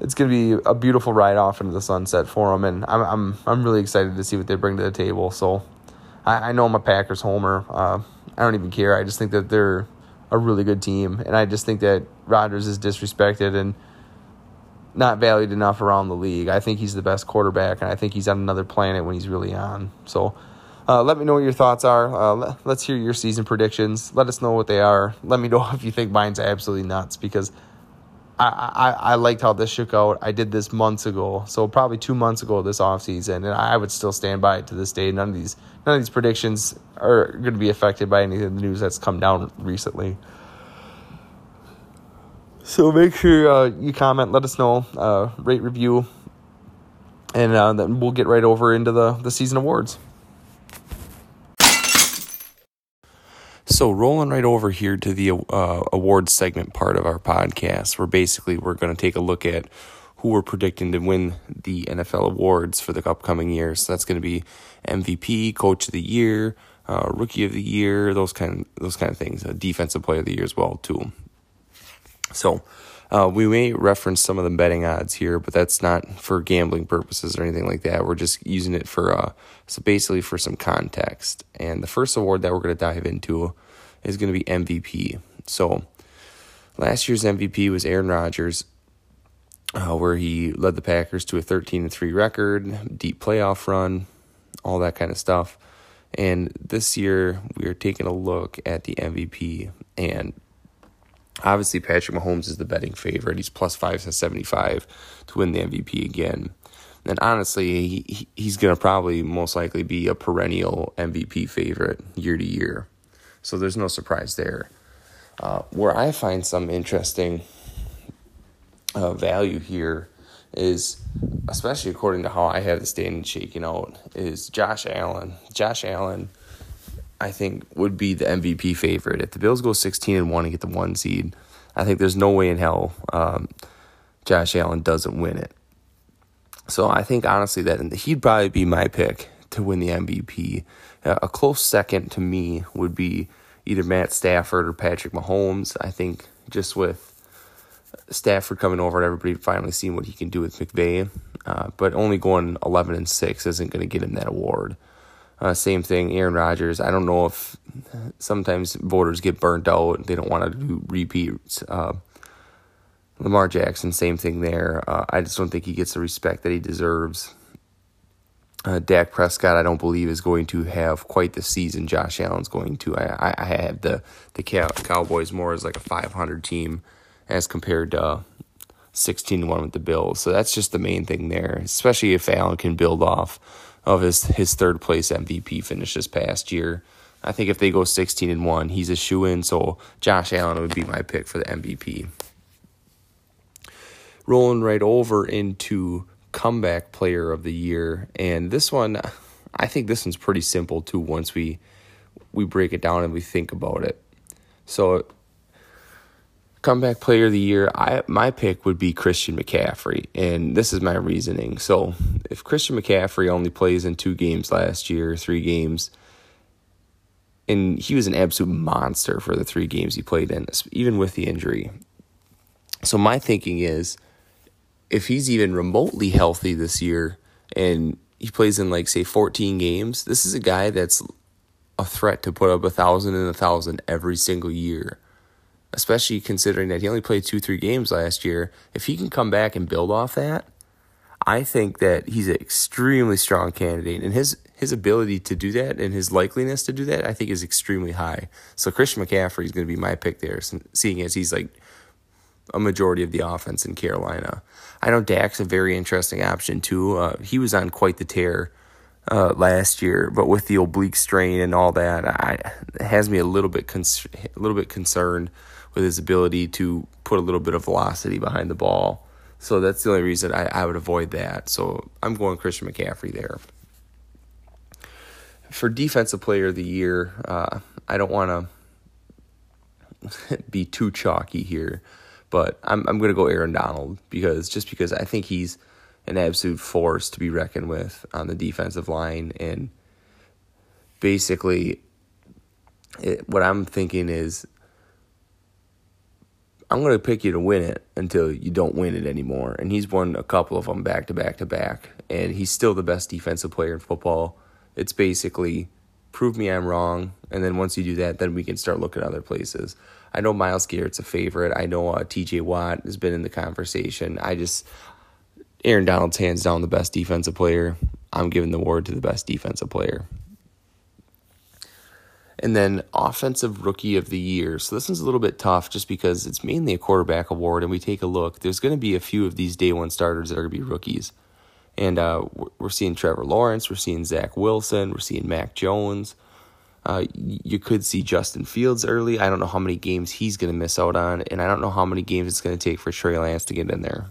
it's going to be a beautiful ride off into the sunset for them, and I'm I'm I'm really excited to see what they bring to the table. So, I, I know I'm a Packers homer. Uh, I don't even care. I just think that they're a really good team, and I just think that Rodgers is disrespected and not valued enough around the league. I think he's the best quarterback, and I think he's on another planet when he's really on. So. Uh, let me know what your thoughts are. Uh, let, us hear your season predictions. Let us know what they are. Let me know if you think mine's absolutely nuts because I, I, I liked how this shook out. I did this months ago, so probably two months ago this offseason, and I would still stand by it to this day. None of these none of these predictions are going to be affected by any of the news that's come down recently. So make sure uh, you comment, let us know, uh, rate, review, and uh, then we'll get right over into the, the season awards. So rolling right over here to the uh, awards segment part of our podcast, where basically we're going to take a look at who we're predicting to win the NFL awards for the upcoming year. So that's going to be MVP, Coach of the Year, uh, Rookie of the Year, those kind of, those kind of things. Uh, defensive Player of the Year as well too. So uh, we may reference some of the betting odds here, but that's not for gambling purposes or anything like that. We're just using it for uh, so basically for some context. And the first award that we're going to dive into is going to be MVP. So last year's MVP was Aaron Rodgers, uh, where he led the Packers to a 13 and 3 record, deep playoff run, all that kind of stuff. And this year we are taking a look at the MVP and obviously Patrick Mahomes is the betting favorite. He's plus 575 to win the MVP again. And honestly, he, he's going to probably most likely be a perennial MVP favorite year to year. So there's no surprise there. Uh, where I find some interesting uh, value here is, especially according to how I have the standing shaking out, is Josh Allen. Josh Allen, I think, would be the MVP favorite. If the Bills go 16 and 1 and get the one seed, I think there's no way in hell um, Josh Allen doesn't win it. So I think honestly that he'd probably be my pick to win the MVP. Uh, a close second to me would be either Matt Stafford or Patrick Mahomes. I think just with Stafford coming over and everybody finally seeing what he can do with McVay, uh, but only going 11 and 6 isn't going to get him that award. Uh, same thing, Aaron Rodgers. I don't know if sometimes voters get burnt out. They don't want to do repeats. Uh, Lamar Jackson, same thing there. Uh, I just don't think he gets the respect that he deserves. Uh, Dak Prescott, I don't believe is going to have quite the season Josh Allen's going to. I, I, I have the the Cowboys more as like a 500 team as compared to 16 1 with the Bills. So that's just the main thing there, especially if Allen can build off of his his third place MVP finish this past year. I think if they go 16 and 1, he's a shoe in. So Josh Allen would be my pick for the MVP rolling right over into comeback player of the year. And this one, I think this one's pretty simple too once we we break it down and we think about it. So comeback player of the year, I my pick would be Christian McCaffrey, and this is my reasoning. So if Christian McCaffrey only plays in two games last year, three games, and he was an absolute monster for the three games he played in, even with the injury. So my thinking is if he's even remotely healthy this year and he plays in like say 14 games, this is a guy that's a threat to put up a thousand and a thousand every single year. Especially considering that he only played two, three games last year. If he can come back and build off that, I think that he's an extremely strong candidate, and his his ability to do that and his likeliness to do that, I think, is extremely high. So Christian McCaffrey is going to be my pick there, seeing as he's like a majority of the offense in Carolina. I know Dak's a very interesting option too. Uh, he was on quite the tear uh, last year, but with the oblique strain and all that, I, it has me a little bit a little bit concerned with his ability to put a little bit of velocity behind the ball. So that's the only reason I, I would avoid that. So I'm going Christian McCaffrey there. For defensive player of the year, uh, I don't want to be too chalky here. But I'm I'm gonna go Aaron Donald because just because I think he's an absolute force to be reckoned with on the defensive line and basically it, what I'm thinking is I'm going to pick you to win it until you don't win it anymore. And he's won a couple of them back to back to back. And he's still the best defensive player in football. It's basically prove me I'm wrong. And then once you do that, then we can start looking at other places. I know Myles Garrett's a favorite. I know uh, TJ Watt has been in the conversation. I just, Aaron Donald's hands down the best defensive player. I'm giving the award to the best defensive player. And then offensive rookie of the year. So this one's a little bit tough just because it's mainly a quarterback award. And we take a look. There's going to be a few of these day one starters that are going to be rookies. And uh, we're seeing Trevor Lawrence. We're seeing Zach Wilson. We're seeing Mac Jones. Uh, you could see Justin Fields early. I don't know how many games he's going to miss out on. And I don't know how many games it's going to take for Trey Lance to get in there.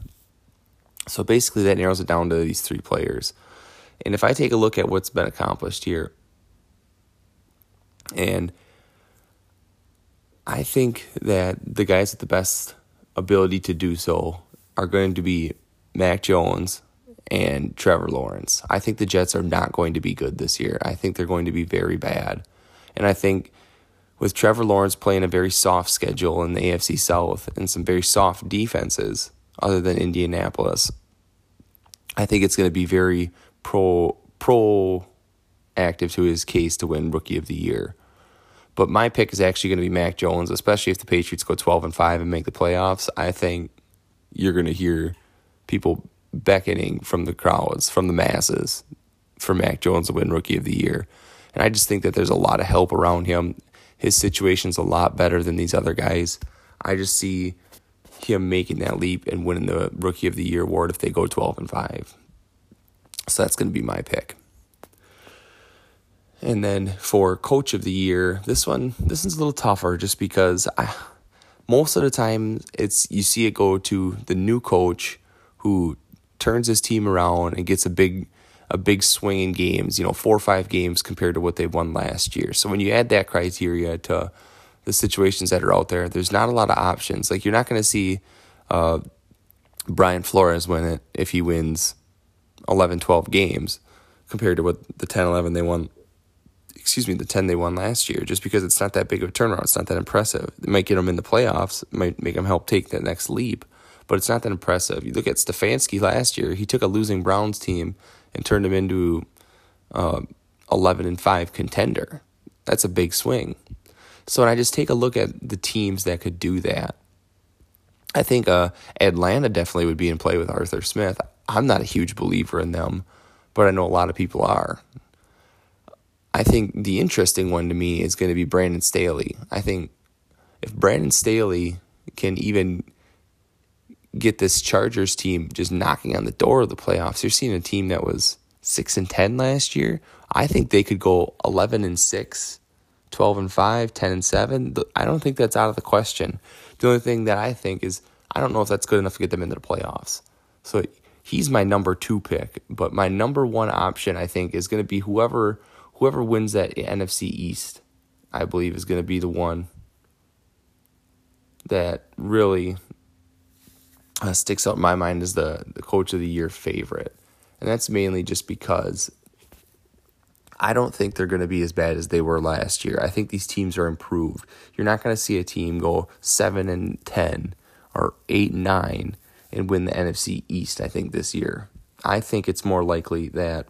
So basically, that narrows it down to these three players. And if I take a look at what's been accomplished here, and I think that the guys with the best ability to do so are going to be Mac Jones and Trevor Lawrence. I think the Jets are not going to be good this year. I think they're going to be very bad. And I think with Trevor Lawrence playing a very soft schedule in the AFC South and some very soft defenses other than Indianapolis, I think it's going to be very pro pro active to his case to win rookie of the year. But my pick is actually going to be Mac Jones, especially if the Patriots go 12 and 5 and make the playoffs. I think you're going to hear people beckoning from the crowds, from the masses, for Mac Jones to win Rookie of the Year. And I just think that there's a lot of help around him. His situation's a lot better than these other guys. I just see him making that leap and winning the Rookie of the Year award if they go 12 and 5. So that's going to be my pick. And then for coach of the year, this one this one's a little tougher just because I, most of the time it's you see it go to the new coach who turns his team around and gets a big a big swing in games, you know, four or five games compared to what they won last year. So when you add that criteria to the situations that are out there, there's not a lot of options. Like you're not going to see uh, Brian Flores win it if he wins 11, 12 games compared to what the 10, 11 they won excuse me, the 10 they won last year, just because it's not that big of a turnaround. It's not that impressive. It might get them in the playoffs, it might make them help take that next leap, but it's not that impressive. You look at Stefanski last year, he took a losing Browns team and turned them into uh, 11 and 5 contender. That's a big swing. So when I just take a look at the teams that could do that, I think uh, Atlanta definitely would be in play with Arthur Smith. I'm not a huge believer in them, but I know a lot of people are. I think the interesting one to me is going to be Brandon Staley. I think if Brandon Staley can even get this Chargers team just knocking on the door of the playoffs, you're seeing a team that was 6 and 10 last year. I think they could go 11 and 6, 12 and 5, 10 and 7. I don't think that's out of the question. The only thing that I think is I don't know if that's good enough to get them into the playoffs. So he's my number 2 pick, but my number 1 option I think is going to be whoever whoever wins that NFC East, I believe, is going to be the one that really uh, sticks out in my mind as the, the coach of the year favorite. And that's mainly just because I don't think they're going to be as bad as they were last year. I think these teams are improved. You're not going to see a team go 7 and 10 or 8 and 9 and win the NFC East, I think, this year. I think it's more likely that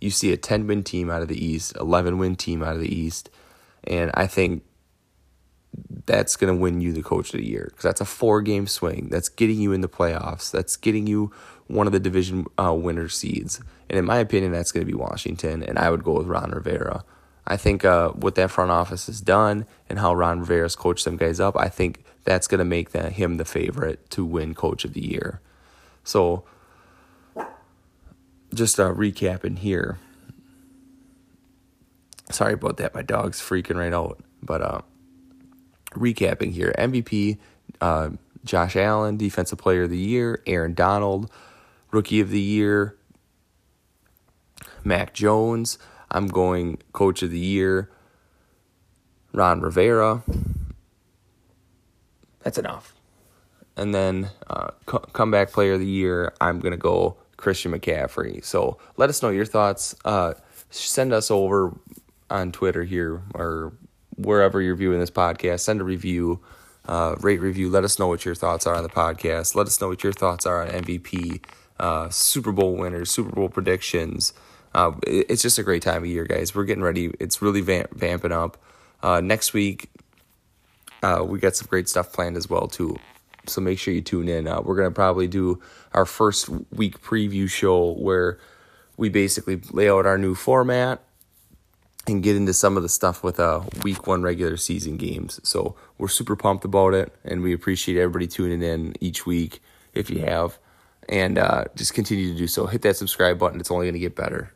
you see a 10 win team out of the East, 11 win team out of the East, and I think that's going to win you the coach of the year because that's a four game swing. That's getting you in the playoffs. That's getting you one of the division uh, winner seeds. And in my opinion, that's going to be Washington. And I would go with Ron Rivera. I think uh, what that front office has done and how Ron Rivera's coached them guys up, I think that's going to make the, him the favorite to win coach of the year. So just uh, recapping here. Sorry about that. My dog's freaking right out. But uh, recapping here MVP, uh, Josh Allen, Defensive Player of the Year, Aaron Donald, Rookie of the Year, Mac Jones. I'm going Coach of the Year, Ron Rivera. That's enough. And then uh, co- comeback player of the year, I'm going to go Christian McCaffrey. So let us know your thoughts. Uh, send us over on Twitter here or wherever you're viewing this podcast. Send a review Uh, rate, review. Let us know what your thoughts are on the podcast. Let us know what your thoughts are on MVP, uh, Super Bowl winners, Super Bowl predictions. Uh, it, it's just a great time of year, guys. We're getting ready. It's really vamp- vamping up. Uh, next week, uh, we got some great stuff planned as well too. So make sure you tune in. Uh, we're gonna probably do our first week preview show where we basically lay out our new format and get into some of the stuff with uh, week one regular season games. So we're super pumped about it, and we appreciate everybody tuning in each week if you have, and uh, just continue to do so. Hit that subscribe button; it's only going to get better.